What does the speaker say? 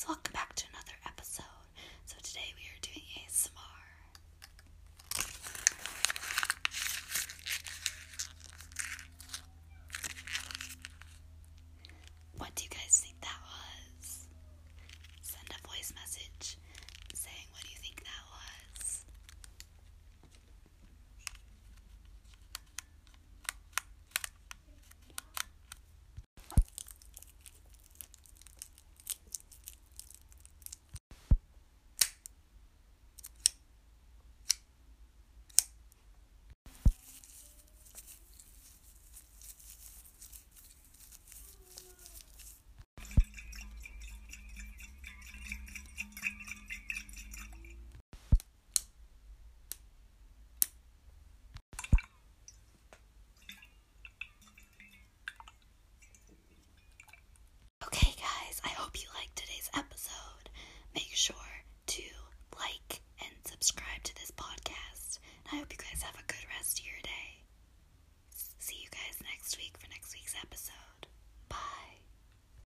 guys, welcome back to another subscribe to this podcast. And I hope you guys have a good rest of your.